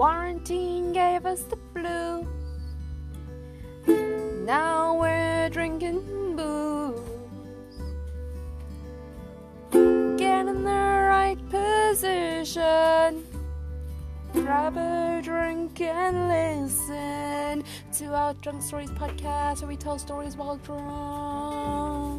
Quarantine gave us the flu. Now we're drinking booze. Get in the right position. Grab a drink and listen to our Drunk Stories podcast where we tell stories while drunk.